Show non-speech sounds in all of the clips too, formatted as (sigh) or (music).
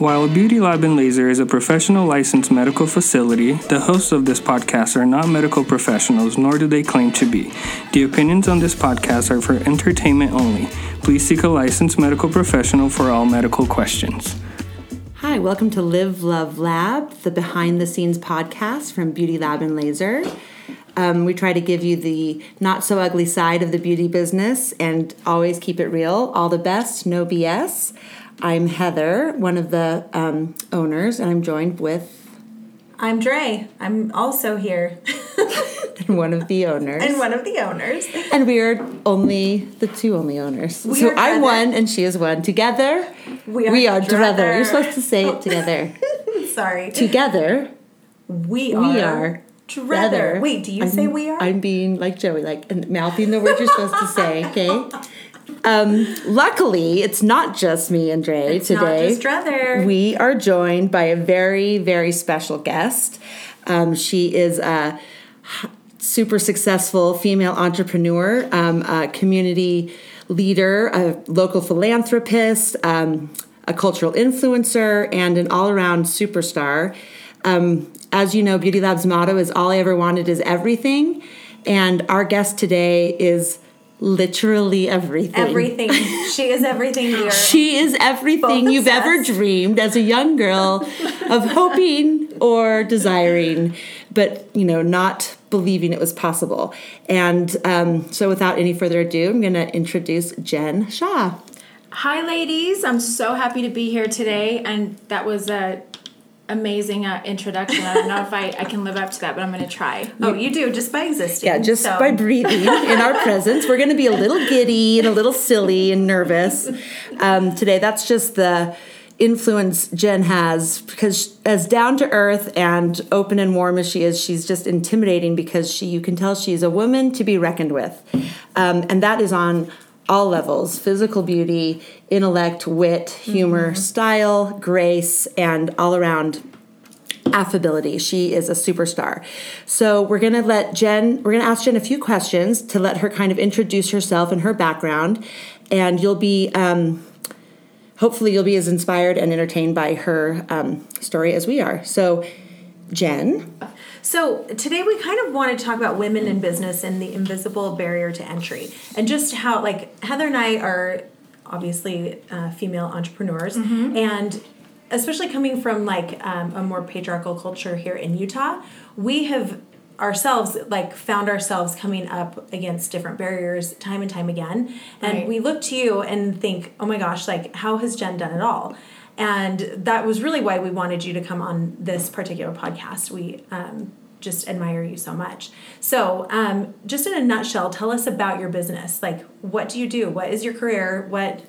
While Beauty Lab and Laser is a professional licensed medical facility, the hosts of this podcast are not medical professionals, nor do they claim to be. The opinions on this podcast are for entertainment only. Please seek a licensed medical professional for all medical questions. Hi, welcome to Live Love Lab, the behind the scenes podcast from Beauty Lab and Laser. Um, we try to give you the not so ugly side of the beauty business and always keep it real. All the best, no BS. I'm Heather, one of the um, owners, and I'm joined with. I'm Dre. I'm also here. (laughs) and one of the owners. And one of the owners. And we are only the two only owners. We so I'm one and she is one. Together, We are, we are Drether. Drether. You're supposed to say it (laughs) together. Sorry. together, we are. we are Drether. Wait, do you say I'm- we are? I'm being like Joey, like and mouthing the word you're supposed to say. Okay. (laughs) Um, luckily, it's not just me and Dre It's today. not just Drether. We are joined by a very, very special guest. Um, she is a super successful female entrepreneur, um, a community leader, a local philanthropist, um, a cultural influencer, and an all around superstar. Um, as you know, Beauty Lab's motto is All I Ever Wanted is Everything. And our guest today is literally everything. everything. she is everything we are. She is everything Both you've ever dreamed as a young girl of (laughs) hoping or desiring, but you know, not believing it was possible. And um, so, without any further ado, I'm going to introduce Jen Shaw. Hi, ladies. I'm so happy to be here today, and that was a amazing uh, introduction. I don't know if I, I can live up to that, but I'm going to try. oh, you do just by existing. Yeah, just So, by breathing in our presence, we're going to be a little giddy and a little silly and nervous um, today. That's just the influence Jen has because as down to earth and open and warm as she is, she's just intimidating because she you can tell she's a woman to be reckoned with, um, and that is on all levels physical beauty intellect wit humor style grace and all around affability. She is a superstar. So we're going to let Jen, we're going to ask Jen a few questions to let her kind of introduce herself and her background. And you'll be, um, hopefully, you'll be as inspired and entertained by her um, story as we are. So, Jen, So today we kind of want to talk about women in business and the invisible barrier to entry, and just how like Heather and I are obviously uh, female entrepreneurs, and especially coming from like um, a more patriarchal culture here in Utah, we have ourselves like found ourselves coming up against different barriers time and time again. And Right. we look to you and think oh my gosh like how has jen done it all and that was really why we wanted you to come on this particular podcast we um, just admire you so much so um, just in a nutshell tell us about your business like what do you do what is your career what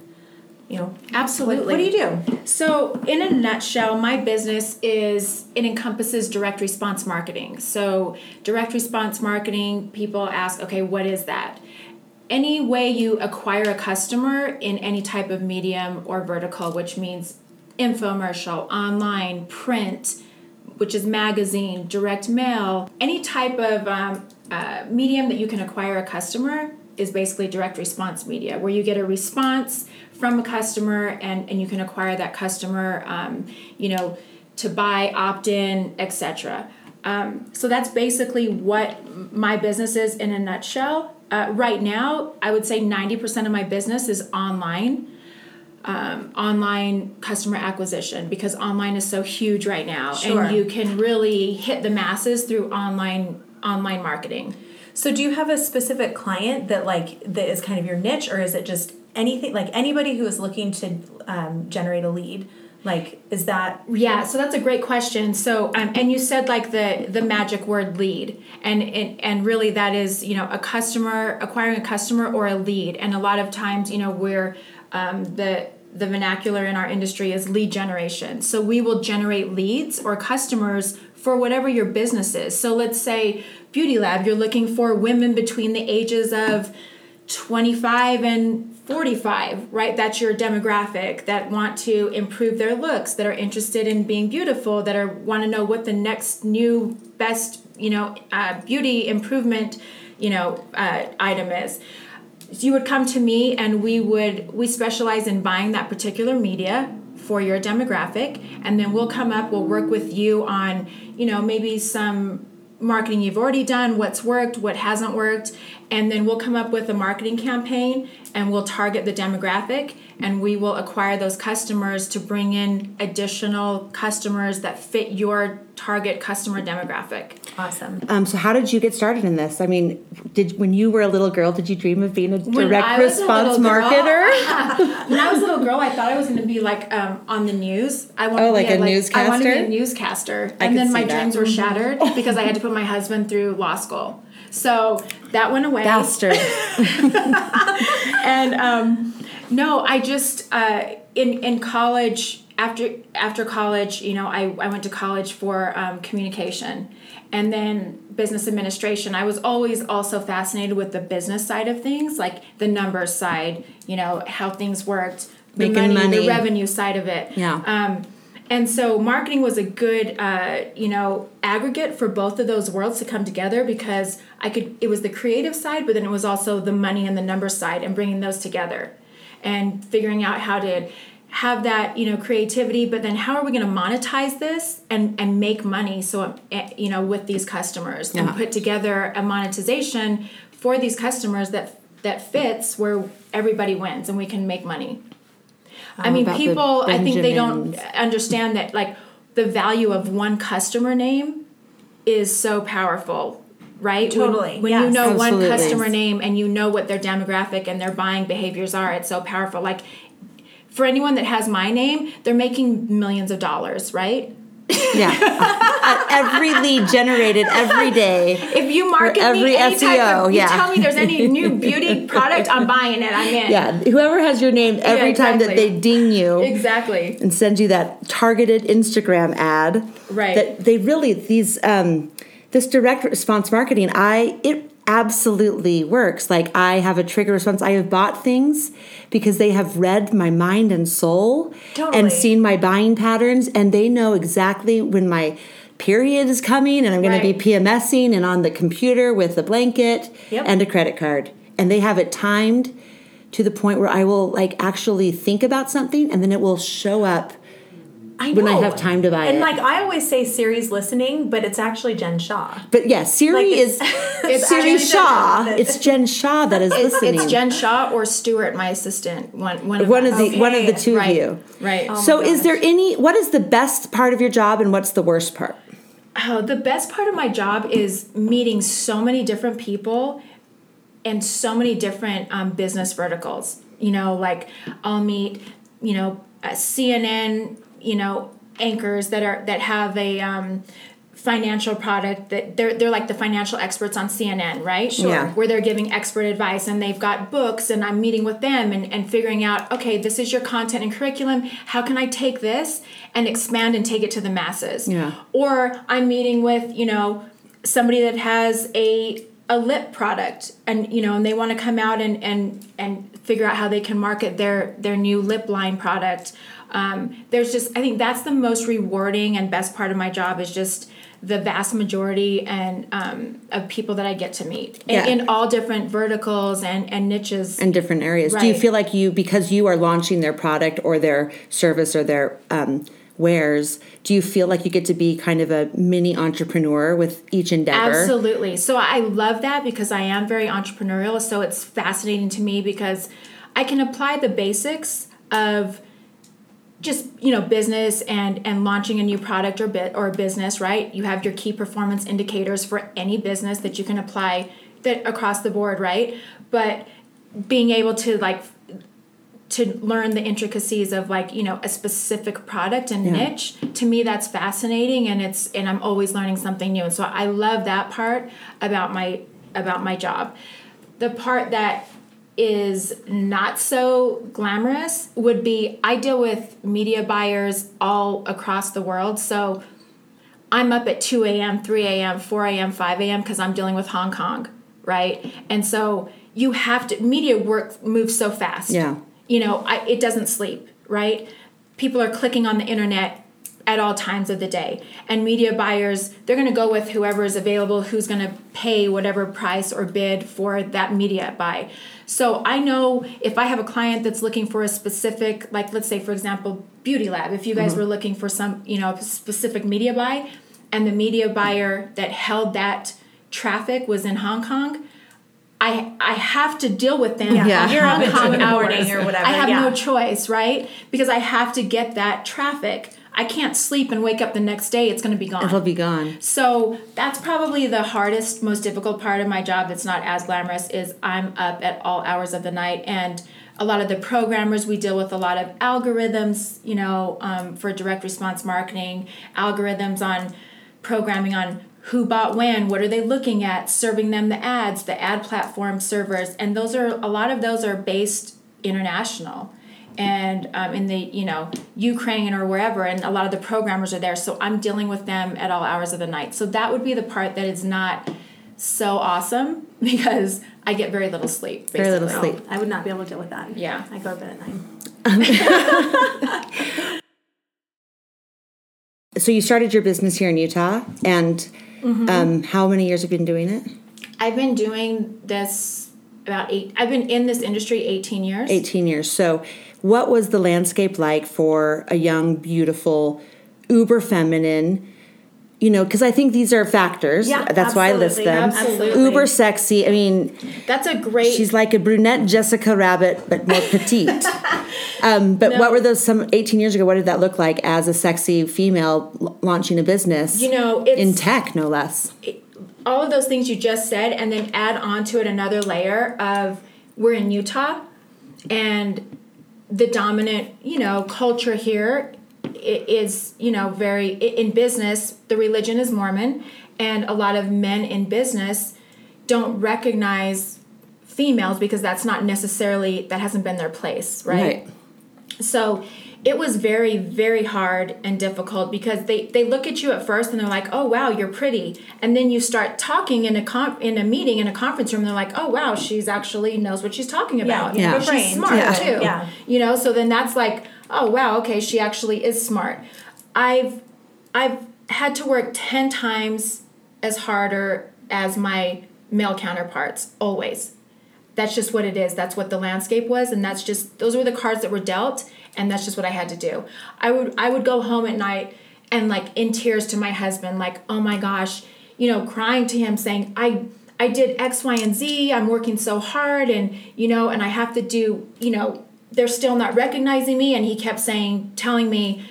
you know Absolutely. what, what do you do So, in a nutshell, my business is it encompasses direct response marketing. So, direct response marketing, people ask, okay, what is that? Any way you acquire a customer in any type of medium or vertical, which means infomercial, online, print, which is magazine, direct mail, any type of um, uh, medium that you can acquire a customer is basically direct response media, where you get a response from a customer and, and you can acquire that customer, um, you know, to buy, opt in, etc. Um, so that's basically what my business is in a nutshell. Uh, right now, I would say 90% of my business is online um, online customer acquisition because online is so huge right now Sure. and you can really hit the masses through online online marketing. So do you have a specific client that like that is kind of your niche or is it just anything like anybody who is looking to um, generate a lead? Like is that yeah so that's a great question. So um, and you said like the the magic word lead and, and and really that is you know a customer acquiring a customer or a lead. And a lot of times you know we're um, the the vernacular in our industry is lead generation so we will generate leads or customers for whatever your business is so let's say beauty lab you're looking for women between the ages of 25 and 45, right? That's your demographic that want to improve their looks, that are interested in being beautiful, that are want to know what the next new best, you know, uh, beauty improvement, you know, uh, item is. You would come to me and we would we specialize in buying that particular media for your demographic. And then we'll come up we'll work with you on you know maybe some marketing you've already done what's worked what hasn't worked. And then we'll come up with a marketing campaign and we'll target the demographic and we will acquire those customers to bring in additional customers that fit your target customer demographic Awesome. Um, so how did you get started in this? I mean, did when you were a little girl, did you dream of being a When direct was a response girl- marketer? (laughs) when I was a little girl, I thought I was going to be like um, on the news. I wanted Oh, to like newscaster. I wanted to be a newscaster, I and then my that. dreams were shattered (laughs) because I had to put my husband through law school. So that went away. Bastard. (laughs) and um, no, I just uh, in in college after after college, you know, I, I went to college for um, communication and then business administration. I was always also fascinated with the business side of things, like the numbers side, you know, how things worked, the Making money. the revenue side of it. Yeah. Um, and so marketing was a good, uh, you know, aggregate for both of those worlds to come together because I could. It was the creative side, but then it was also the money and the number side, and bringing those together, and figuring out how to have that, you know, creativity. But then, how are we going to monetize this and and make money? So, eh, you know, with these customers, and put together a monetization for these customers that that fits where everybody wins and we can make money. I mean, people, I think they don't understand that, like, the value of one customer name is so powerful, right? Totally, When, you yes. know Absolutely. one customer name and you know what their demographic and their buying behaviors are, it's so powerful. Like, for anyone that has my name, they're making millions of dollars, right? yeah. (laughs) Uh, every lead generated every day. If you market every me any type SEO, of, you yeah. tell me there's any new (laughs) beauty product, I'm buying it. I'm in. Yeah. Whoever has your name every time that they ding you. Exactly. and send you that targeted Instagram ad. Right. That they really these um this direct response marketing, I it absolutely works. Like I have a trigger response. I have bought things because they have read my mind and soul Totally. and seen my buying patterns and they know exactly when my period is coming and I'm going Right. to be PMSing and on the computer with a blanket Yep. and a credit card. And they have it timed to the point where I will like actually think about something and then it will show up I when I have time to buy and it. And like I always say Siri's listening, but it's actually Jen Shaw. But yeah, Siri Like is (laughs) it's- it's it's Siri Shaw. Jen. It's Jen Shaw that is (laughs) It's, listening. it's Jen Shaw or Stuart, my assistant. One, one of one of the one of the two right, of you. Right. Oh so is there any what is the best part of your job and what's the worst part? Oh, the best part of my job is meeting so many different people and so many different um, business verticals. You know, like I'll meet, you know, uh, CNN, you know, anchors that are that have a um, financial product that they're they're like the financial experts on CNN, right? Sure. Yeah. Where they're giving expert advice and they've got books and I'm meeting with them and, and figuring out, okay, this is your content and curriculum. How can I take this and expand and take it to the masses? Yeah. Or I'm meeting with, you know, somebody that has a a lip product and you know and they want to come out and and and figure out how they can market their their new lip line product um, there's just i think that's the most rewarding and best part of my job is just the vast majority and um, of people that i get to meet in, Yeah. in all different verticals and and niches and different areas. Do you feel like you because you are launching their product or their service or their um, wares? Do you feel like you get to be kind of a mini entrepreneur with each endeavor? Absolutely. So I love that because I am very entrepreneurial. So it's fascinating to me because I can apply the basics of just you know business and and launching a new product or bit or business right? You have your key performance indicators for any business that you can apply that across the board right? But being able to like to learn the intricacies of like you know a specific product and Yeah. niche to me that's fascinating and it's and i'm always learning something new. And so i love that part about my about my job. The part that is not so glamorous would be i deal with media buyers all across the world. So i'm up at 2 a.m 3 a.m 4 a.m 5 a.m because i'm dealing with hong kong right? And so you have to media work moves so fast. Yeah. you know I, it doesn't sleep right? People are clicking on the internet at all times of the day. And media buyers, they're going to go with whoever is available, who's going to pay whatever price or bid for that media buy. So I know if I have a client that's looking for a specific, like let's say for example, Beauty Lab, if you guys mm-hmm. were looking for some, you know, specific media buy, and the media buyer that held that traffic was in Hong Kong, I I have to deal with them Yeah. here on (laughs) Happen to Hong in hours. or whatever, I have no choice, right? Because I have to get that traffic. I can't sleep and wake up the next day. It's going to be gone. It'll be gone. So that's probably the hardest, most difficult part of my job. That's not as glamorous. Is I'm up at all hours of the night, and a lot of the programmers we deal with a lot of algorithms. You know, um, for direct response marketing, algorithms on programming on who bought when, what are they looking at, serving them the ads, the ad platform servers, and those are a lot of those are based international and um, in the you know Ukraine or wherever, and a lot of the programmers are there. So I'm dealing with them at all hours of the night. So that would be the part that is not so awesome (laughs) because I get very little sleep. Very little sleep. I would not be able to deal with that. Yeah. I go to bed at nine. (laughs) So you started your business here in Utah, and Mm-hmm. um, how many years have you been doing it? I've been doing this about eight. I've been in this industry 18 years. 18 years. So, what was the landscape like for a young, beautiful, uber feminine? You know, because I think these are factors. Yeah, That's why I list them. absolutely. Uber sexy. I mean, That's a great. she's like a brunette Jessica Rabbit, but more petite. (laughs) um, but what were those some 18 years ago? What did that look like as a sexy female l- launching a business? you know, it's in tech, no less. All of those things you just said and then add on to it another layer of we're in Utah and the dominant, you know, culture here is, you know, very in business, the religion is Mormon and a lot of men in business don't recognize females because that's not necessarily that hasn't been their place, right? So it was very, very hard and difficult because they, they look at you at first and they're like, oh wow, you're pretty. And then you start talking in a comp in a meeting in a conference room, and they're like, oh wow, she's actually knows what she's talking about. Yeah, good she's brain. smart Yeah. too. Yeah. You know, so then that's like, oh wow, okay, she actually is smart. I've I've had to work ten times as harder as my male counterparts, always that's just what it is that's what the landscape was and that's just those were the cards that were dealt and that's just what i had to do i would i would go home at night and like in tears to my husband like oh my gosh you know crying to him saying i i did x y and z i'm working so hard and you know and i have to do you know they're still not recognizing me and he kept saying telling me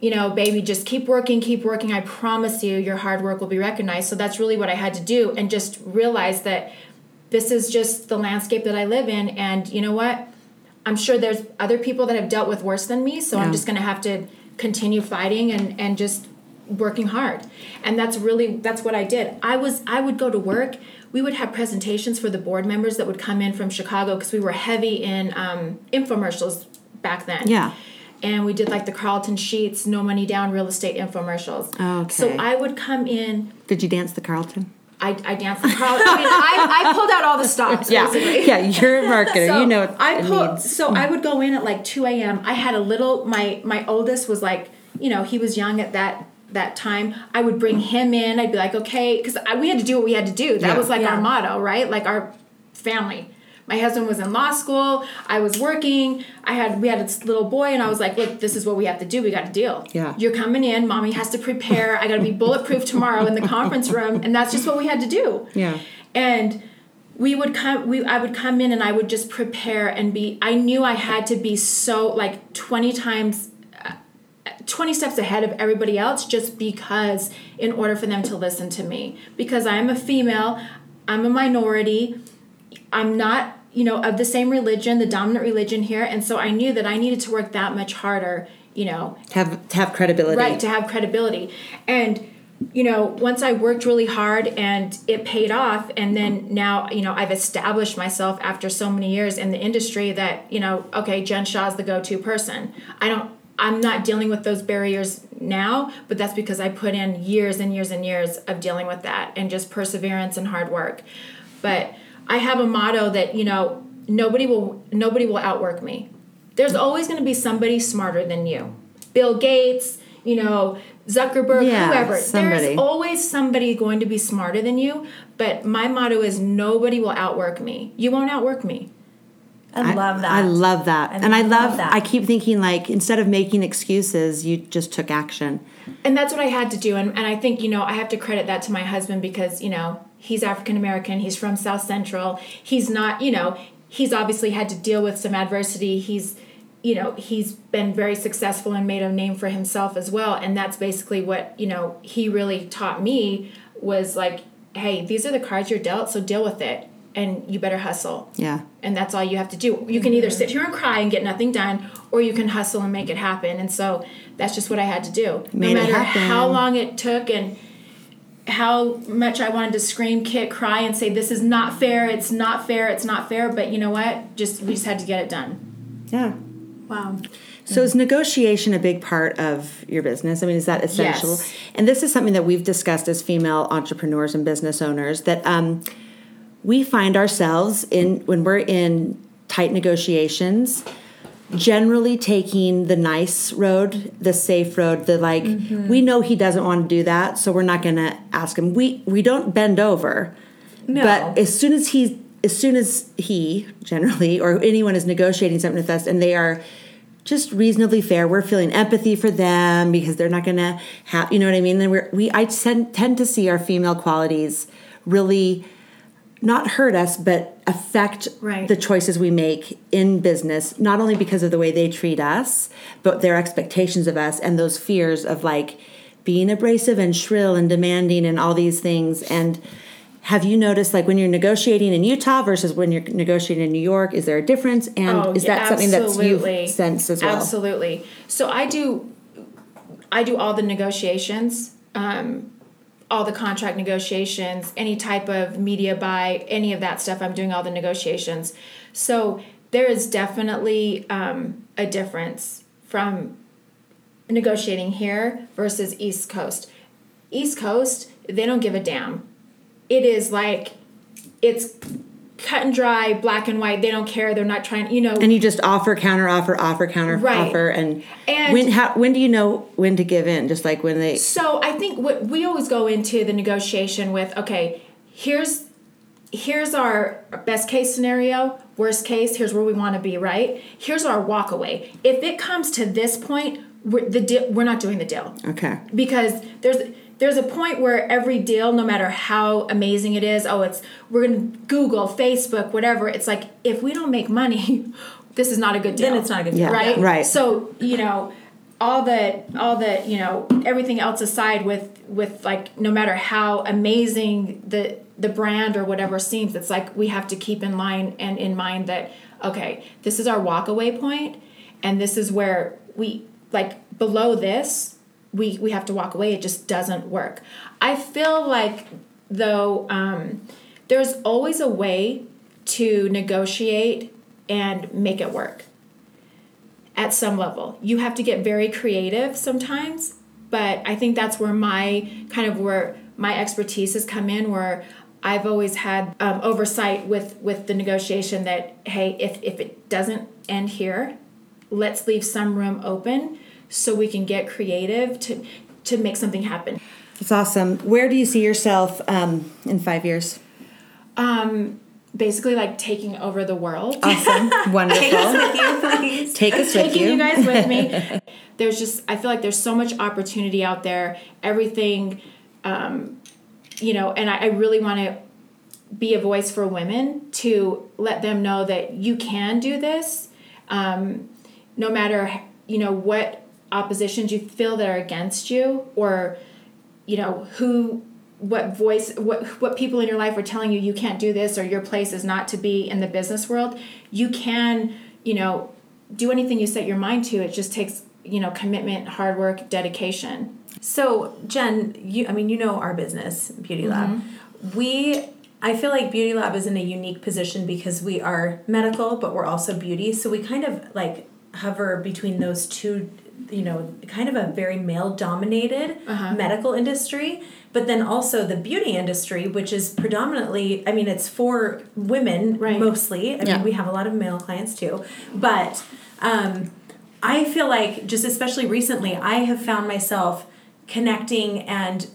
you know, baby, just keep working, keep working. I promise you, your hard work will be recognized. So that's really what I had to do, and just realize that this is just the landscape that I live in. And you know what? I'm sure there's other people that have dealt with worse than me. So I'm just going to have to continue fighting and and just working hard. And that's really that's what I did. I was I would go to work. We would have presentations for the board members that would come in from Chicago because we were heavy in um, infomercials back then Yeah. and we did like the Carleton Sheets, no money down real estate infomercials. Okay. So I would come in. Did you dance the Carlton? I, I danced the Carlton. I mean, I, I pulled out all the stops. Basically. Yeah, you're a marketer. So you know what I it pull, needs. So I would go in at like two a.m. I had a little. My my oldest was like, you know, he was young at that that time. I would bring him in. I'd be like, okay, because we had to do what we had to do. That Yeah. was like Yeah. our motto, right? Like our family. My husband was in law school. I was working. I had we had a little boy, and I was like, "Look, this is what we have to do. We got to deal. Yeah. You're coming in. Mommy has to prepare. I got to be bulletproof tomorrow in the conference room, and that's just what we had to do. Yeah. And we would come. We I would come in, and I would just prepare and be. I knew I had to be so like twenty times. uh, 20 steps ahead of everybody else just because in order for them to listen to me because I am a female I'm a minority I'm not, you know, of the same religion, the dominant religion here, and so I knew that I needed to work that much harder, you know, Have to have credibility. right, to have credibility. And you know, once I worked really hard and it paid off, and then now, you know, I've established myself after so many years in the industry that, you know, okay, Jen Shaw's the go to person. I don't, I'm not dealing with those barriers now, but that's because I put in years and years and years of dealing with that and just perseverance and hard work. But I have a motto that, you know, nobody will nobody will outwork me. There's always going to be somebody smarter than you. Bill Gates, you know, Zuckerberg, Yeah, whoever. somebody. There's always somebody going to be smarter than you. But my motto is nobody will outwork me. You won't outwork me. I, love that. I love that. I and I love love that. I keep thinking like instead of making excuses, you just took action. and that's what I had to do. And, and I think, you know, I have to credit that to my husband because, you know, he's African American, he's from South Central. He's not, you know, he's obviously had to deal with some adversity. He's, you know, he's been very successful and made a name for himself as well. And that's basically what, you know, he really taught me was like, hey, these are the cards you're dealt, so deal with it. And you better hustle. Yeah. And that's all you have to do. You can either sit here and cry and get nothing done, or you can hustle and make it happen. And so that's just what I had to do. Made no matter how long it took and how much I wanted to scream, kick, cry, and say, This is not fair, it's not fair, it's not fair. But you know what? Just we just had to get it done. Yeah. wow. So is negotiation a big part of your business? I mean, is that essential? Yes. And this is something that we've discussed as female entrepreneurs and business owners that um, we find ourselves in when we're in tight negotiations, generally taking the nice road, the safe road, the like. Mm-hmm. We know he doesn't want to do that, so we're not going to ask him. We we don't bend over. No. But as soon as he, as soon as he generally or anyone is negotiating something with us, and they are just reasonably fair, we're feeling empathy for them because they're not going to have, you know what I mean. Then we're we I tend tend to see our female qualities really not hurt us, but affect Right. the choices we make in business, not only because of the way they treat us, but their expectations of us and those fears of like being abrasive and shrill and demanding and all these things. And have you noticed, like, when you're negotiating in Utah versus when you're negotiating in New York, is there a difference? And Oh, is yeah, that something that's you've sensed as well? Absolutely. So I do, I do all the negotiations, um, all the contract negotiations, any type of media buy, any of that stuff. I'm doing all the negotiations. So there is definitely um, a difference from negotiating here versus East Coast. East Coast, they don't give a damn. It is like, it's cut and dry, black and white. They don't care. They're not trying, you know. and you just offer, counter offer, offer, counter Right. offer, and, And- when how when do you know when to give in? Just like when they So I think what we always go into the negotiation with, okay, here's here's our best case scenario, worst case, here's where we want to be, right? Here's our walk away. If it comes to this point, we're, the deal, we're not doing the deal okay. because there's there's a point where every deal no matter how amazing it is oh it's we're going to google facebook whatever it's like if we don't make money (laughs) this is not a good deal Then it's not a good deal. Yeah, right right. so you know all the all the you know everything else aside with with like no matter how amazing the the brand or whatever seems it's like we have to keep in line and in mind that okay this is our walk away point and this is where we like below this we we have to walk away it just doesn't work i feel like though um, there's always a way to negotiate and make it work at some level. You have to get very creative sometimes, but I think that's where my kind of where my expertise has come in where I've always had um, oversight with with the negotiation that hey if if it doesn't end here let's leave some room open so we can get creative to to make something happen It's awesome. Where do you see yourself um, in five years? um basically like taking over the world Awesome. (laughs) Wonderful. Take us with you, please. Take us with taking you. you guys with me. (laughs) There's just I feel like there's so much opportunity out there. Everything, um, you know, and I, I really want to be a voice for women to let them know that you can do this, um, no matter you know what oppositions you feel that are against you or you know who what voice what what people in your life are telling you you can't do this or your place is not to be in the business world you can you know do anything you set your mind to it just takes you know commitment hard work dedication So, Jen, you I mean, you know our business, Beauty mm-hmm. Lab. We I feel like Beauty Lab is in a unique position because we are medical, but we're also beauty. So we kind of like hover between those two, you know, kind of a very male dominated medical industry, but then also the beauty industry, which is predominantly, I mean, it's for women Right. mostly. I Yeah. mean, we have a lot of male clients too, but um, I feel like just especially recently, I have found myself connecting and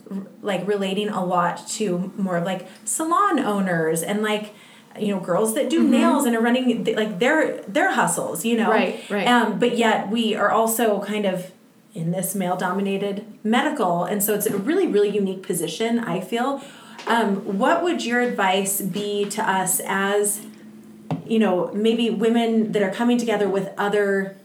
like relating a lot to more of like salon owners and like you know girls that do mm-hmm. nails and are running like their their hustles you know? Right right. Um, but yet we are also kind of in this male dominated medical and so it's a really really unique position i feel. Um, what would your advice be to us as you know maybe women that are coming together with other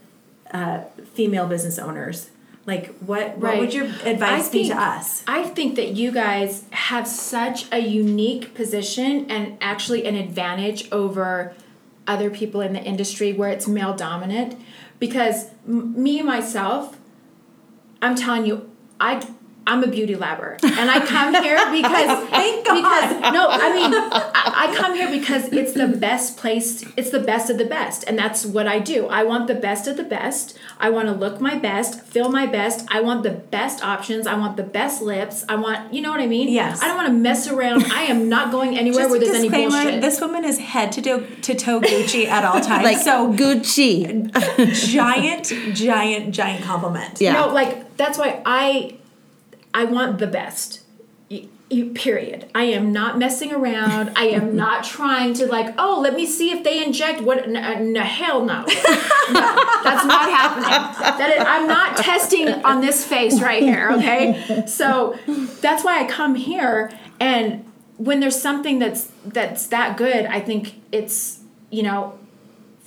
uh, female business owners like what what would your advice think, be to us? I think that you guys have such a unique position and actually an advantage over other people in the industry where it's male dominant. Because m- me myself i'm telling you i I'm a beauty labber, and I come here (laughs) because thank because no, I mean I, I, come here because it's the best place. It's the best of the best, and that's what I do. I want the best of the best. I want to look my best, feel my best. I want the best options. I want the best lips. I want you know what I mean. Yes. I don't want to mess around. I am not going anywhere where there's any bullshit. This woman is head to toe, to toe Gucci at all (laughs) times. like so Gucci, giant, giant, giant compliment. Yeah. No, like that's why I I want the best. You, period. I am not messing around. I am (laughs) not trying to like, oh, let me see if they inject what. N- n- hell no. no, that's not (laughs) happening. That is, I'm not testing on this face right here. Okay, so that's why I come here. And when there's something that's that's that good, I think it's you know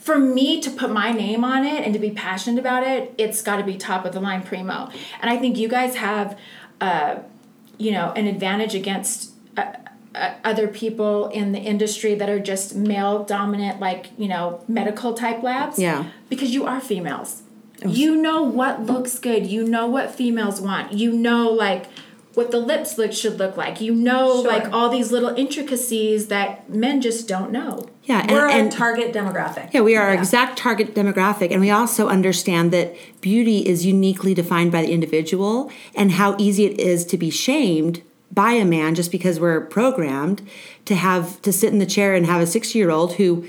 for me to put my name on it and to be passionate about it, it's got to be top of the line primo. And I think you guys have uh, you know an advantage against uh, uh, other people in the industry that are just male dominant like you know medical type labs? Yeah. Because you are females. You know what looks good. You know what females want. You know like what the lips look should look like. You know sure. like all these little intricacies that men just don't know yeah, and, we're and, target demographic. Yeah, we are yeah. our exact target demographic, and we also understand that beauty is uniquely defined by the individual, and how easy it is to be shamed by a man just because we're programmed to have to sit in the chair and have a six-year-old who,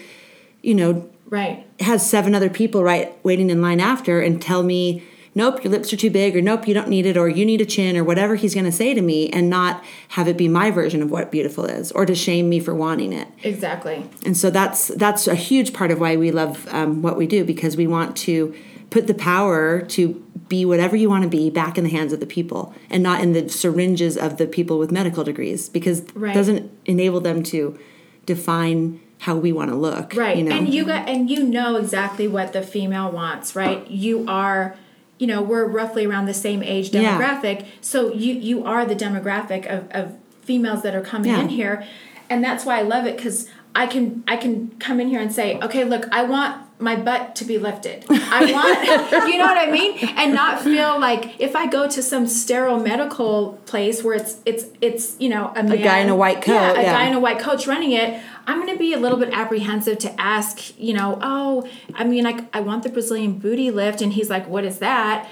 you know, right, has seven other people right waiting in line after, and tell me nope, your lips are too big, or nope, you don't need it, or you need a chin, or whatever he's going to say to me, and not have it be my version of what beautiful is, or to shame me for wanting it. Exactly. And so that's that's a huge part of why we love um, what we do because we want to put the power to be whatever you want to be back in the hands of the people and not in the syringes of the people with medical degrees because right. it doesn't enable them to define how we want to look right you know? and you got and you know exactly what the female wants right you are you know we're roughly around the same age demographic yeah. so you you are the demographic of, of females that are coming yeah. in here and that's why i love it because i can i can come in here and say okay look i want my butt to be lifted i want (laughs) you know what i mean and not feel like if i go to some sterile medical place where it's it's it's you know a, man, a guy in a white coat yeah, a yeah. guy in a white coat's running it I'm going to be a little bit apprehensive to ask, you know, oh, I mean, like, I want the Brazilian booty lift. And he's like, what is that?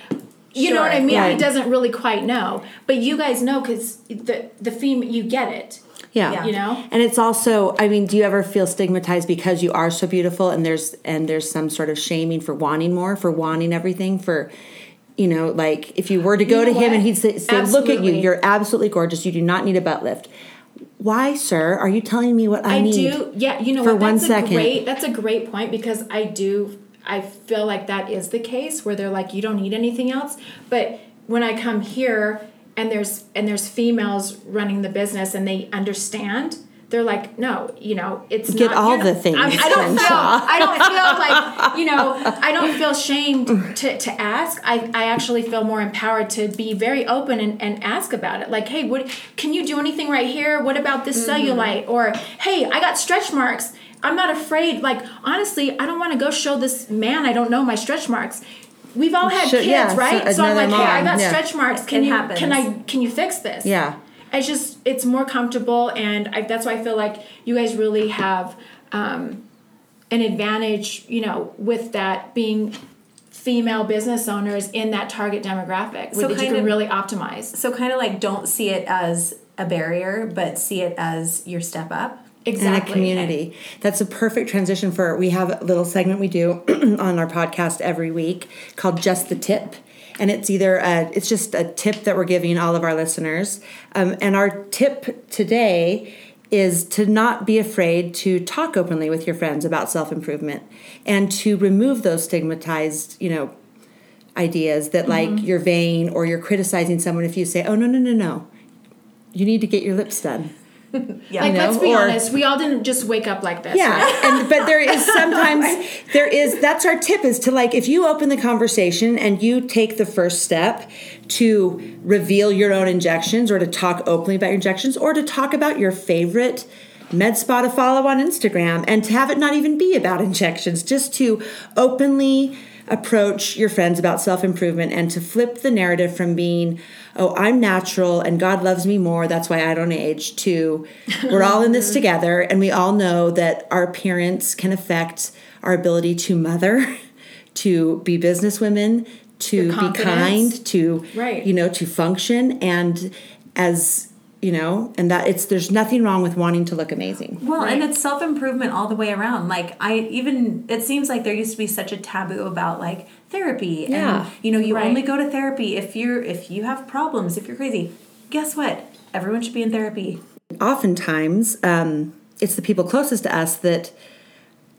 You sure, know what I mean? Right. He doesn't really quite know. But you guys know because the, the theme, you get it. Yeah. You know? And it's also, I mean, do you ever feel stigmatized because you are so beautiful and there's and there's some sort of shaming for wanting more, for wanting everything, for you know, like if you were to go you know to him and he'd say, say "Look at you, you're absolutely gorgeous. You do not need a butt lift." why, sir, are you telling me what I, I need? do. Yeah, you know for what? That's one second. Great, that's a great point because I do. I feel like that is the case where they're like, you don't need anything else. But when I come here and there's and there's females running the business and they understand they're like, no, you know, it's get not, all the things. I, I don't feel, I don't feel like, you know, I don't feel shamed to, to ask. I, I actually feel more empowered to be very open and, and ask about it. Like, hey, what can you do anything right here? What about this mm-hmm. cellulite? Or hey, I got stretch marks. I'm not afraid. Like, honestly, I don't want to go show this man I don't know my stretch marks we've all had kids, yeah, right? So, so I'm like, mom. hey, I got yeah. stretch marks. Can it you happens. can I can you fix this? Yeah it's just it's more comfortable and I, that's why i feel like you guys really have um, an advantage you know with that being female business owners in that target demographic so that you can of, really optimize so kind of like don't see it as a barrier but see it as your step up in a Exactly. community. That's a perfect transition for we have a little segment we do (clears throat) on our podcast every week called Just the Tip. And it's either a, it's just a tip that we're giving all of our listeners. Um, and our tip today is to not be afraid to talk openly with your friends about self improvement and to remove those stigmatized, you know, ideas that like Mm-hmm. you're vain or you're criticizing someone if you say, "Oh no no no no, you need to get your lips done." (laughs) Yeah. Like, know, let's be or- honest, we all didn't just wake up like this. Yeah, right? and but there is (laughs) sometimes there is that's our tip is to like if you open the conversation and you take the first step to reveal your own injections or to talk openly about your injections or to talk about your favorite med spa to follow on Instagram and to have it not even be about injections, just to openly approach your friends about self improvement and to flip the narrative from being, oh, I'm natural and God loves me more, that's why I don't age, to we're all in this (laughs) together and we all know that our appearance can affect our ability to mother, (laughs) to be businesswomen, to be kind, to Right. you know, to function. And as you know, and that it's there's nothing wrong with wanting to look amazing. Well, and it's self improvement all the way around. Like I even it seems like there used to be such a taboo about like therapy Yeah. and you know you Right. only go to therapy if you're if you have problems if you're crazy. Guess what? Everyone should be in therapy. oftentimes um, it's the people closest to us that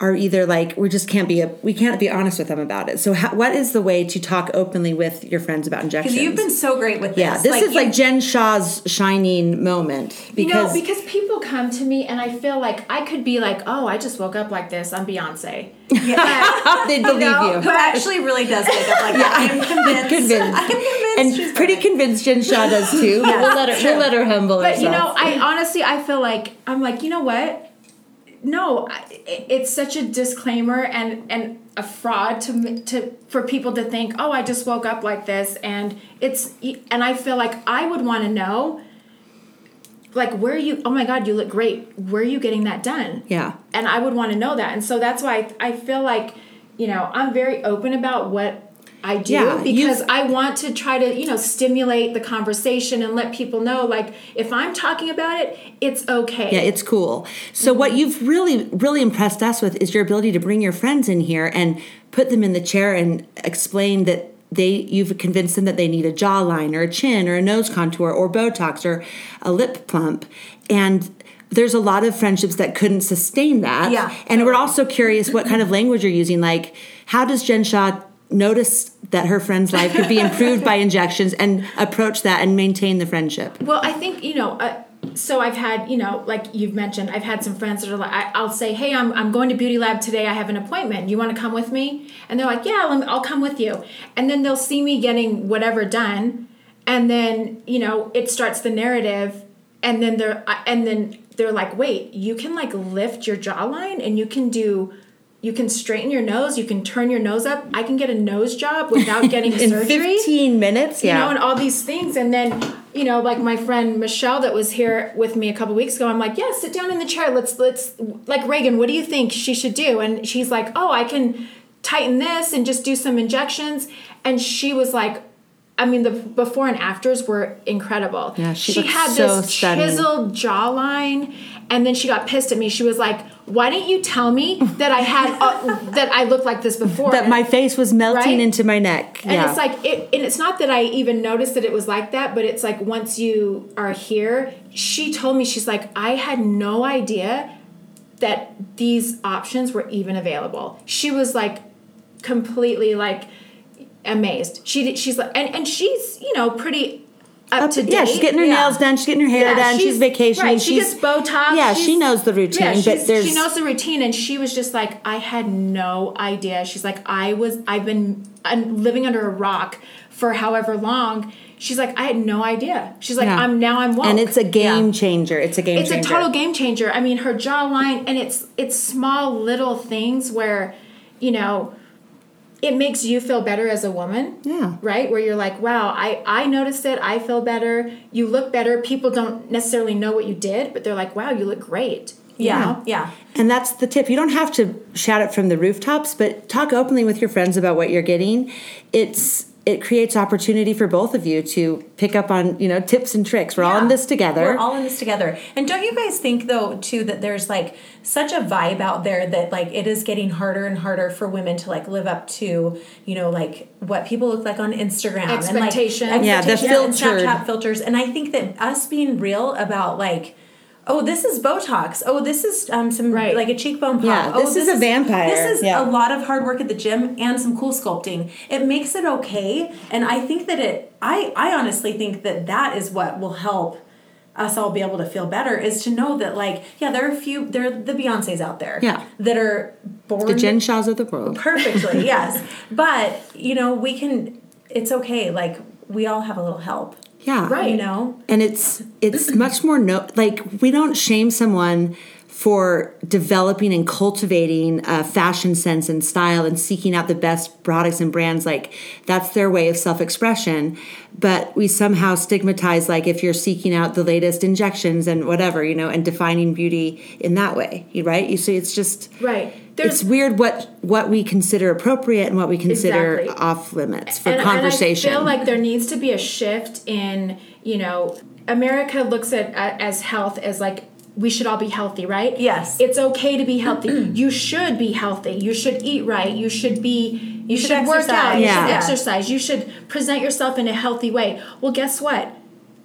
are either like we just can't be a, we can't be honest with them about it. So how, what is the way to talk openly with your friends about injections? Because you've been so great with this. yeah, this is like Jen Shaw's shining moment You because know, because people come to me and I feel like I could be like, oh, I just woke up like this. I'm Beyonce. (laughs) they believe no, you. who actually really does wake up like that. I'm convinced. (laughs) Convinced. I'm convinced. and she's pretty convinced Jen Shaw does too. (laughs) but we'll let her we'll let her humble But you know. I honestly, I feel like I'm like, you know what? No, it's such a disclaimer and and a fraud to to for people to think, oh, I just woke up like this, and it's and I feel like I would want to know, like, where you? Oh my God, you look great. Where are you getting that done? yeah. and I would want to know that. And so that's why I, I feel like, you know, I'm very open about what I do Yeah, because I want to try to, you know, stimulate the conversation and let people know like if I'm talking about it, it's okay. Yeah, it's cool. So mm-hmm. what you've really really impressed us with is your ability to bring your friends in here and put them in the chair and explain that they you've convinced them that they need a jawline or a chin or a nose contour or Botox or a lip plump and there's a lot of friendships that couldn't sustain that. Yeah, And we're also curious what kind of language you're using. Like, how does Jen Shaw notice that her friend's life could be (laughs) improved by injections and approach that and maintain the friendship? Well, I think you know. Uh, so I've had you know, like you've mentioned, I've had some friends that are like, I, I'll say, hey, I'm I'm going to Beauty Lab today. I have an appointment. You want to come with me? And they're like, yeah, I'll come with you. And then they'll see me getting whatever done, and then you know, it starts the narrative, and then they're uh, and then they're like, wait, you can like lift your jawline and you can do. You can straighten your nose. You can turn your nose up. I can get a nose job without (laughs) getting In surgery 15 minutes? you Yeah. know, and all these things. And then, you know, like my friend Michelle that was here with me a couple weeks ago, I'm like, yeah, sit down in the chair. Let's let's like Reagan, what do you think she should do? And she's like, oh, I can tighten this and just do some injections. And she was like. I mean, the before and afters were incredible. Yeah, she she had so this stunning. chiseled jawline, and then she got pissed at me. She was like, "Why didn't you tell me that I had uh, (laughs) that I looked like this before?" that my face was melting Right? into my neck. And yeah. it's like it, and it's not that I even noticed that it was like that, but it's like once you are here, she told me she's like I had no idea that these options were even available. She was like completely like amazed. She she's like and and she's you know pretty up, Up to to- date. yeah, she's getting her Yeah. nails done. She's getting her hair Yeah, done. She's, vacationing. Right, she she's, gets Botox. Yeah, she knows the routine. Yeah, but there's she knows the routine, and she was just like, I had no idea. She's like, I was, I've been uh, living under a rock for however long. She's like, I had no idea. She's like, Yeah. I'm now I'm woke. and it's a game Yeah. changer. It's a game it's changer. a total game changer. I mean, her jawline, and it's it's small little things where, you know, it makes you feel better as a woman. Yeah. Right? Where you're like, wow, I I noticed it. I feel better. You look better. People don't necessarily know what you did, but they're like, wow, you look great. You Yeah, know? yeah. And that's the tip. You don't have to shout it from the rooftops, but talk openly with your friends about what you're getting. It's it creates opportunity for both of you to pick up on you know tips and tricks. We're all in this together. We're all in this together. And don't you guys think though too that there's like such a vibe out there that like it is getting harder and harder for women to like live up to, you know, like what people look like on Instagram Expectations. and like Yeah, the expectations and Snapchat filters. And I think that us being real about like Oh, this is Botox. Oh, this is um, some Right. like a cheekbone pop. Yeah, oh, this is a vampire. This is Yeah. a lot of hard work at the gym and some CoolSculpting. It makes it okay, and I think that it. I I honestly think that that is what will help us all be able to feel better is to know that like yeah there are a few there are the Beyonces out there Yeah. that are born the Jen Shaws of the world. perfectly (laughs) yes but you know we can it's okay like we all have a little help Yeah. Right. you know and it's it's much more no like we don't shame someone for developing and cultivating a fashion sense and style and seeking out the best products and brands like that's their way of self-expression but we somehow stigmatize like if you're seeking out the latest injections and whatever you know and defining beauty in that way right you see it's just Right. it's weird what what we consider appropriate and what we consider Exactly. off limits for and, conversation And I feel like there needs to be a shift in, you know, America looks at as health as like we should all be healthy, right? Yes. It's okay to be healthy. (clears throat) you should be healthy. You should eat right. You should be you, should should, work out. You Yeah. should exercise. You should present yourself in a healthy way. Well, guess what?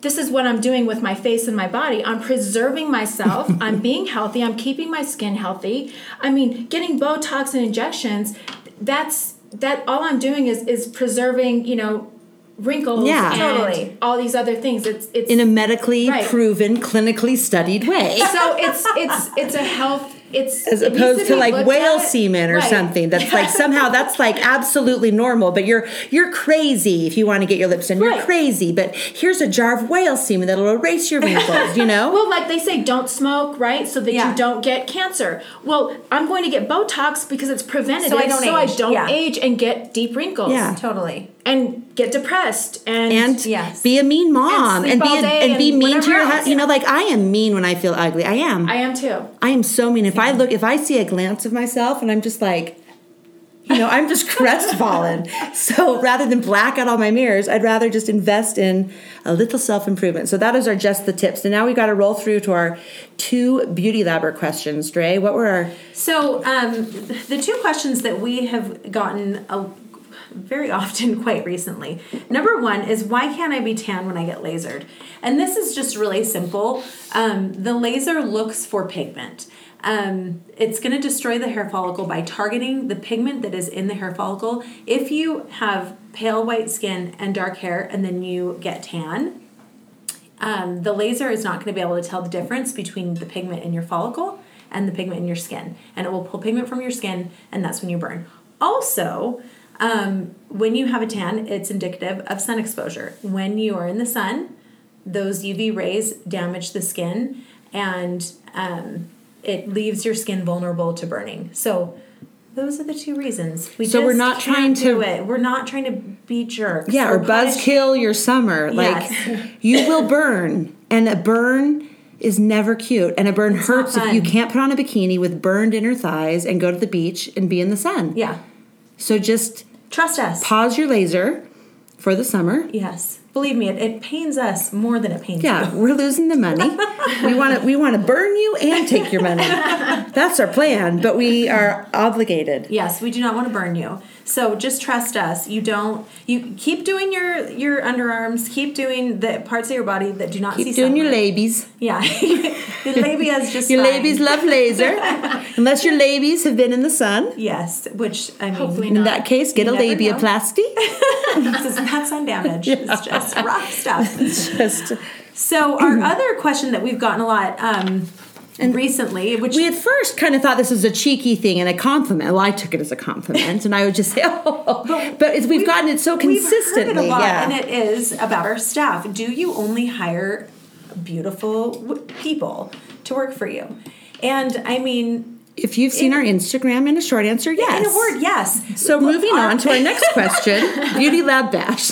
This is what I'm doing with my face and my body. I'm preserving myself. (laughs) I'm being healthy. I'm keeping my skin healthy. I mean, getting Botox and injections, that's that all I'm doing is is preserving, you know, wrinkles Yeah. and Totally. all these other things. It's it's in a medically Right. proven clinically studied way (laughs) so it's it's it's a health it's as opposed to, be like whale at. semen or Right. something that's like (laughs) somehow that's like absolutely normal but you're you're crazy if you want to get your lips done you're crazy but here's a jar of whale semen that'll erase your wrinkles you know (laughs) Well, like they say, don't smoke, right? So that Yeah. you don't get cancer. Well, I'm going to get Botox because it's preventative, So I don't age. don't Yeah. age and get deep wrinkles. Yeah. totally And get depressed and, and Yes. be a mean mom sleep and, be all a, day and be mean to your else, husband you know like i am mean when i feel ugly i am I am too. I am so mean. If I look, if I see a glance of myself and I'm just like, you know, I'm just (laughs) crestfallen. So rather than black out all my mirrors, I'd rather just invest in a little self improvement. So that is our just the tips. And now we got to roll through to our two beauty labber questions. Dre, what were our? So, um, the two questions that we have gotten a, very (laughs) often quite recently. Number one is why can't I be tan when I get lasered? And this is just really simple. Um, the laser looks for pigment. Um, it's going to destroy the hair follicle by targeting the pigment that is in the hair follicle. If you have pale white skin and dark hair and then you get tan, um, the laser is not going to be able to tell the difference between the pigment in your follicle and the pigment in your skin. And it will pull pigment from your skin, and that's when you burn. Also, um, when you have a tan, it's indicative of sun exposure. When you are in the sun, those UV rays damage the skin and um, it leaves your skin vulnerable to burning. So, those are the two reasons. We So we're just not trying do to- it. We're not trying to be jerks. Yeah, or punish- buzzkill your summer. Yes. Like (laughs) you will burn, and a burn is never cute, and a burn not hurts if you can't put on a bikini with burned inner thighs and go to the beach and be in the sun. Yeah. So just Trust us. pause your laser for the summer. Yes, believe me, it, it pains us more than it pains Yeah, you. we're losing the money. we want to we want to burn you and take your money. (laughs) That's our plan, but we are obligated. Yes, we do not want to burn you. So just trust us. You don't. You keep doing your your underarms. Keep doing the parts of your body that do not see Keep doing your sunlight. labies. Yeah, (laughs) your labia is just Your fine. labies love laser. (laughs) Unless your labies have been in the sun. Yes, which I mean, Hopefully In that case, get You a never know. labiaplasty. (laughs) this is not sun damage. It's just rough stuff. It's Just So our other question that we've gotten a lot um, recently, which we at first kind of thought this was a cheeky thing and a compliment. Well, I took it as a compliment, and I would just say, "Oh," but, it's, we've, gotten it so We've consistently. it a lot, yeah. and it is about our staff. Do you only hire beautiful people to work for you? And I mean, if you've seen our Instagram, in a short answer, yes. in a word, yes. So moving Our- on to our next question, (laughs) Beauty Lab Bash.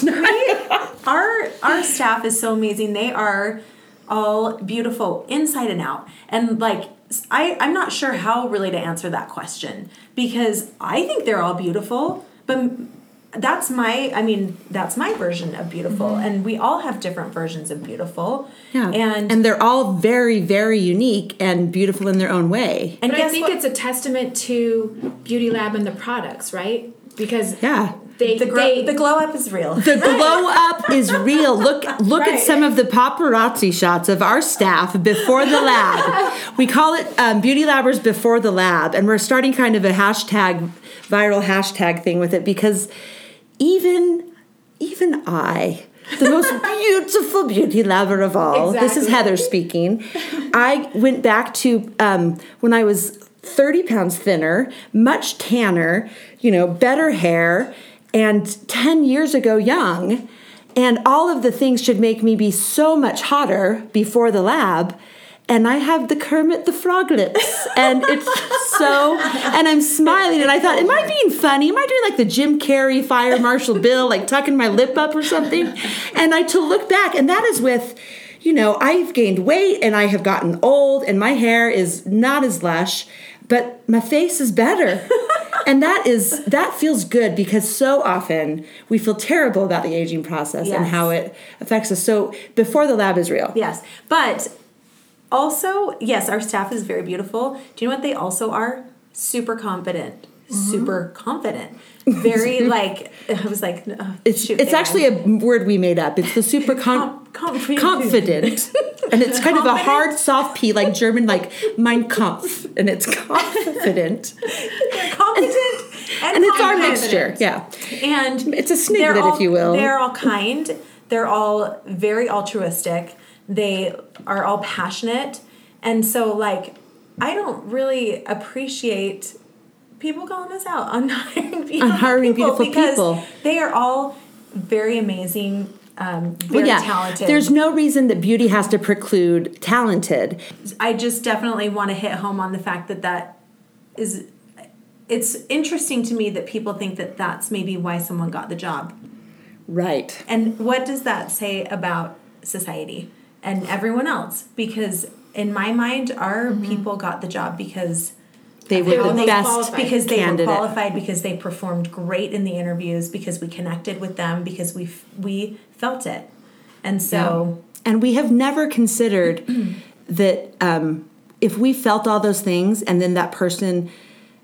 our our staff is so amazing. They are all beautiful inside and out. And like I I'm not sure how really to answer that question because I think they're all beautiful, but that's my I mean that's my version of beautiful Mm-hmm. and we all have different versions of beautiful. Yeah. And and they're all very, very unique and beautiful in their own way. and But I think what? it's a testament to Beauty Lab and the products, right? Because Yeah. They the, gro- they the glow up is real. The (laughs) glow up is real. Look look at some of the paparazzi shots of our staff before the lab. (laughs) We call it um, Beauty Labbers before the lab, and we're starting kind of a hashtag viral hashtag thing with it because even even I, the most (laughs) beautiful beauty labber of all, this is Heather speaking. I went back to um, when I was 30 pounds thinner, much tanner, you know, better hair, and 10 years ago young. And all of the things should make me be so much hotter before the lab. And I have the Kermit the Frog lips. And it's (laughs) so, and I'm smiling. And I thought, am I being funny? Am I doing like the Jim Carrey Fire Marshal Bill, like tucking my lip up or something? And I to look back, and that is with, you know, I've gained weight and I have gotten old and my hair is not as lush, but my face is better. And that is that feels good because so often we feel terrible about the aging process and how it affects us. So before the lab is real. Yes. But also, yes, our staff is very beautiful. Do you know what they also are? Super confident. Mm-hmm. Super confident. Very like I was like oh, It's shoot, it's actually a word we made up. It's the super con- Com- confident. (laughs) confident. And it's kind of a hard soft P like German like Mein Kampf and it's confident. They're confident and, And it's our mixture. Yeah. And It's a sniglet, all- if you will. They're all kind. They're all very altruistic. They are all passionate. And so, like, I don't really appreciate people calling us out on (laughs) hiring beautiful, hiring beautiful because people. They are all very amazing, um, very Well, yeah. talented. There's no reason that beauty has to preclude talented. I just definitely want to hit home on the fact that that is. It's interesting to me that people think that that's maybe why someone got the job. Right. And what does that say about society and everyone else? Because in my mind, our people got the job because They were the they- best qualified. because they candidate. were qualified, because they performed great in the interviews, because we connected with them, because we f- we felt it, and so And we have never considered (clears throat) that um, if we felt all those things and then that person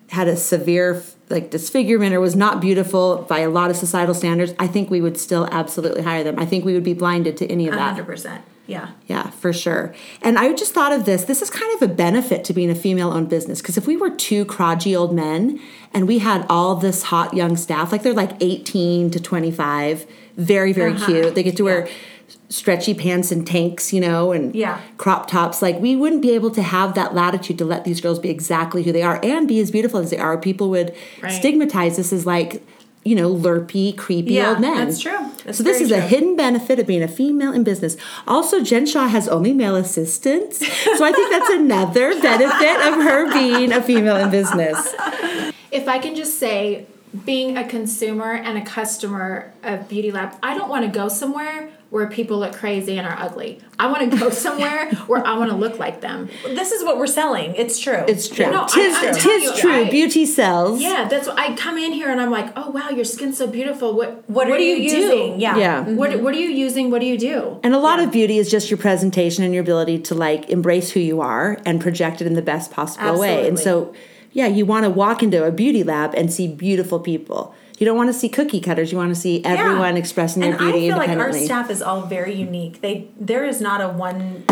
had a severe like disfigurement or was not beautiful by a lot of societal standards, I think we would still absolutely hire them. I think we would be blinded to any of that. hundred percent, yeah. Yeah, for sure. And I just thought of this. This is kind of a benefit to being a female owned business because if we were two crotgy old men and we had all this hot young staff, like they're like 18 to 25, very, very Uh-huh. cute. They get to wear stretchy pants and tanks, you know, and Yeah. crop tops. Like we wouldn't be able to have that latitude to let these girls be exactly who they are and be as beautiful as they are. People would Right. stigmatize this as like, you know, lurpy, creepy Yeah, old men. that's true. That's so this is a hidden benefit of being a female in business. Also, Jen Shaw has only male assistants, so I think that's another (laughs) benefit of her being a female in business. if I can just say, being a consumer and a customer of Beauty Lab, I don't want to go somewhere where people look crazy and are ugly. I want to go (laughs) somewhere where I want to look like them. This is what we're selling. It's true. It's true. No, I- tis I'm tis telling you, true. I- Beauty sells. Yeah, that's what I come in here and I'm like, oh wow, your skin's so beautiful. What What are do you you, using? Do? Yeah. Yeah. Mm-hmm. What what are you using? What do you do? And a lot of beauty is just your presentation and your ability to like embrace who you are and project it in the best possible way. And so, yeah, you want to walk into a beauty lab and see beautiful people. You don't want to see cookie cutters. You want to see everyone expressing their beauty and beauty I feel like our staff is all very unique. They there is not a one.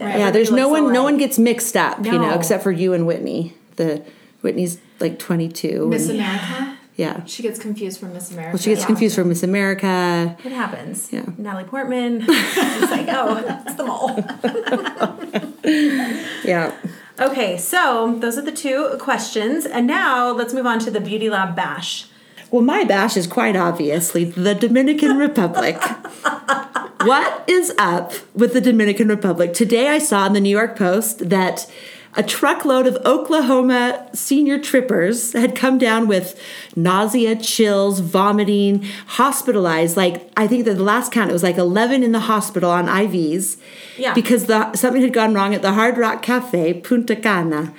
yeah, there's no one. No one gets mixed up, you know, except for you and Whitney. The Whitney's like 22. Miss and- America? yeah. She gets confused for Miss America. Well, she gets confused for Miss America. It happens. Yeah. Natalie Portman. (laughs) it's like, oh, it's the all. (laughs) Yeah. Okay, so those are the two questions, and now let's move on to the Beauty Lab bash. Well, my bash is quite obviously the Dominican Republic. what is up with the Dominican Republic? Today I saw in the New York Post that a truckload of Oklahoma senior trippers had come down with nausea, chills, vomiting, hospitalized. Like, I think that the last count, it was like 11 in the hospital on IVs. Yeah. Because the, something had gone wrong at the Hard Rock Cafe, Punta Cana.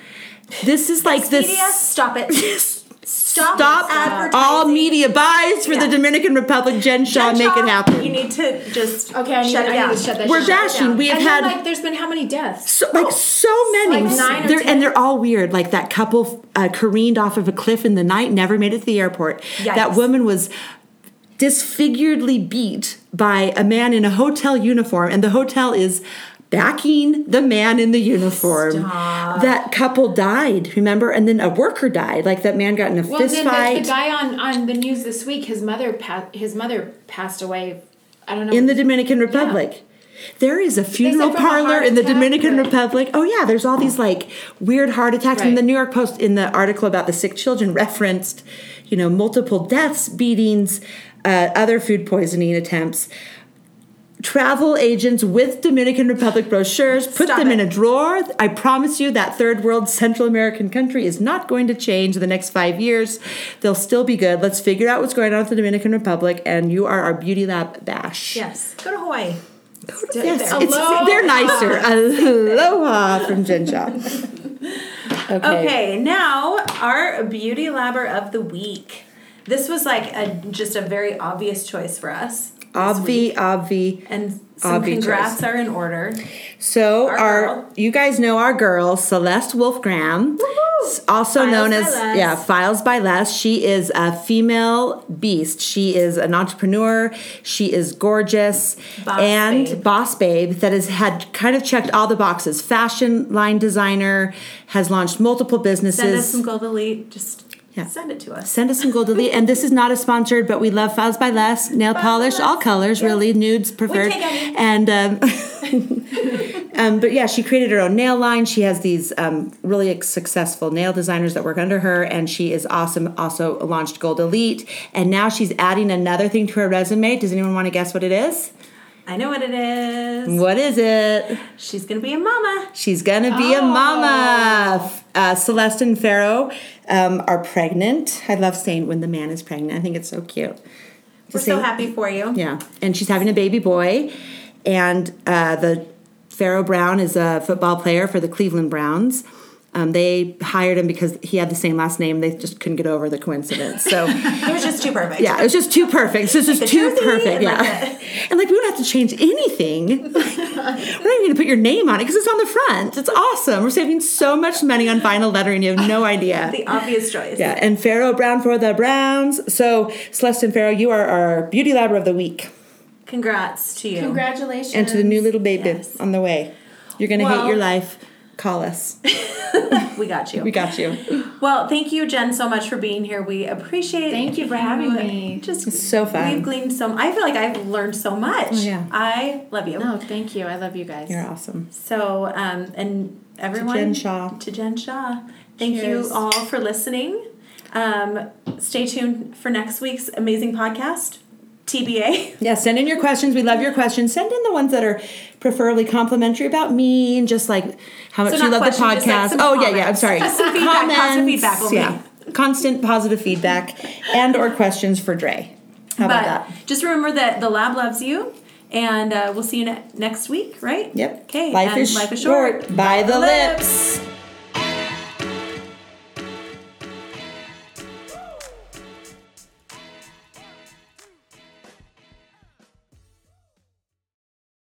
This is like Expedia, this. stop it. (laughs) Stop, Stop advertising. all media buys for the Dominican Republic. Jen Shaw, Jen make Shaw, it happen. You need to just Okay, I need, shut it I down. need to shut that down. We're shit down. We have and then, had- like, there's been how many deaths? So, like so many, Like nine or They're- ten? and they're all weird. Like that couple uh, careened off of a cliff in the night, never made it to the airport. That woman was disfiguredly beat by a man in a hotel uniform, and the hotel is backing the man in the uniform. Stop. That couple died, remember? And then a worker died. Like that man got in a Well, fist then the, fight the guy on, on the news this week, his mother pa- his mother passed away. I don't know. in the Dominican Republic. There is a funeral from a parlor in the Dominican Republic. Oh yeah, there's all these like weird heart attacks. And the New York Post in the article about the sick children referenced, you know, multiple deaths, beatings, uh, other food poisoning attempts. Travel agents with Dominican Republic brochures put Stop them in a drawer. I promise you that third world Central American country is not going to change in the next five years. They'll still be good. Let's figure out what's going on with the Dominican Republic, and you are our beauty lab bash. Yes. Go to Hawaii. Yes, there. it's, they're nicer. Aloha from Jen Shaw. (laughs) Okay. Okay, now our beauty labber of the week. This was like a just a very obvious choice for us. Obvi, obvi. And some Obvi congrats choice. are in order. So Our our, you guys know our girl Celeste Wolfgram, s- also Files known as Les. yeah Files by Les. She is a female beast. She is an entrepreneur. She is gorgeous Boss and babe. boss babe that has had kind of checked all the boxes. Fashion line designer has launched multiple businesses. Send us some gold elite. Just Yeah. send it to us. Send us some gold elite. And this is not a sponsored, but we love Files by Les, Nail by polish, Les. all colors, Yeah. really, nudes preferred. And um, (laughs) um, but yeah, she created her own nail line. She has these um, really successful nail designers that work under her, and she is awesome. Also launched Gold Elite, and now she's adding another thing to her resume. Does anyone want to guess what it is? I know what it is. What is it? She's gonna be a mama. She's gonna be a mama. Uh, Celeste and Pharaoh um, are pregnant. I love saying when the man is pregnant. I think it's so cute. We're so happy for you. Yeah, and she's having a baby boy, and uh, the Pharaoh Brown is a football player for the Cleveland Browns. Um, they hired him because he had the same last name. They just couldn't get over the coincidence. So (laughs) It was just too perfect. yeah, it was just too perfect. So it's just the too perfect. Yeah, like (laughs) and like we don't have to change anything. (laughs) We're not even going to put your name on it because it's on the front. It's awesome. We're saving so much money on vinyl lettering. You have no idea. The obvious choice. Yeah, and Pharaoh Brown for the Browns. So Celeste and Pharaoh, you are our beauty labber of the week. Congrats to you. Congratulations. and to the new little baby Yes. on the way. You're gonna Well- hate your life. Call us. (laughs) (laughs) We got you. We got you. Well, thank you, Jen, so much for being here. We appreciate. Thank you for having me. Just It's so fun. We've gleaned so. I feel like I've learned so much. yeah. I love you. No, thank you. I love you guys. You're awesome. So, um, and everyone Jen Shaw. To Jen Shaw. Thank Cheers. you all for listening. Um, stay tuned for next week's amazing podcast. TBA. (laughs) Yeah, send in your questions. We love your questions. Send in the ones that are preferably complimentary about me and just like how much So you love the like, podcast. some oh yeah, yeah. I'm sorry. Just (laughs) some feedback, positive feedback will yeah. Constant positive feedback and or questions for Dre. How about but that? just remember that the lab loves you, and uh, we'll see you ne- next week, right? Yep. Okay. Life is life is short. By the lips.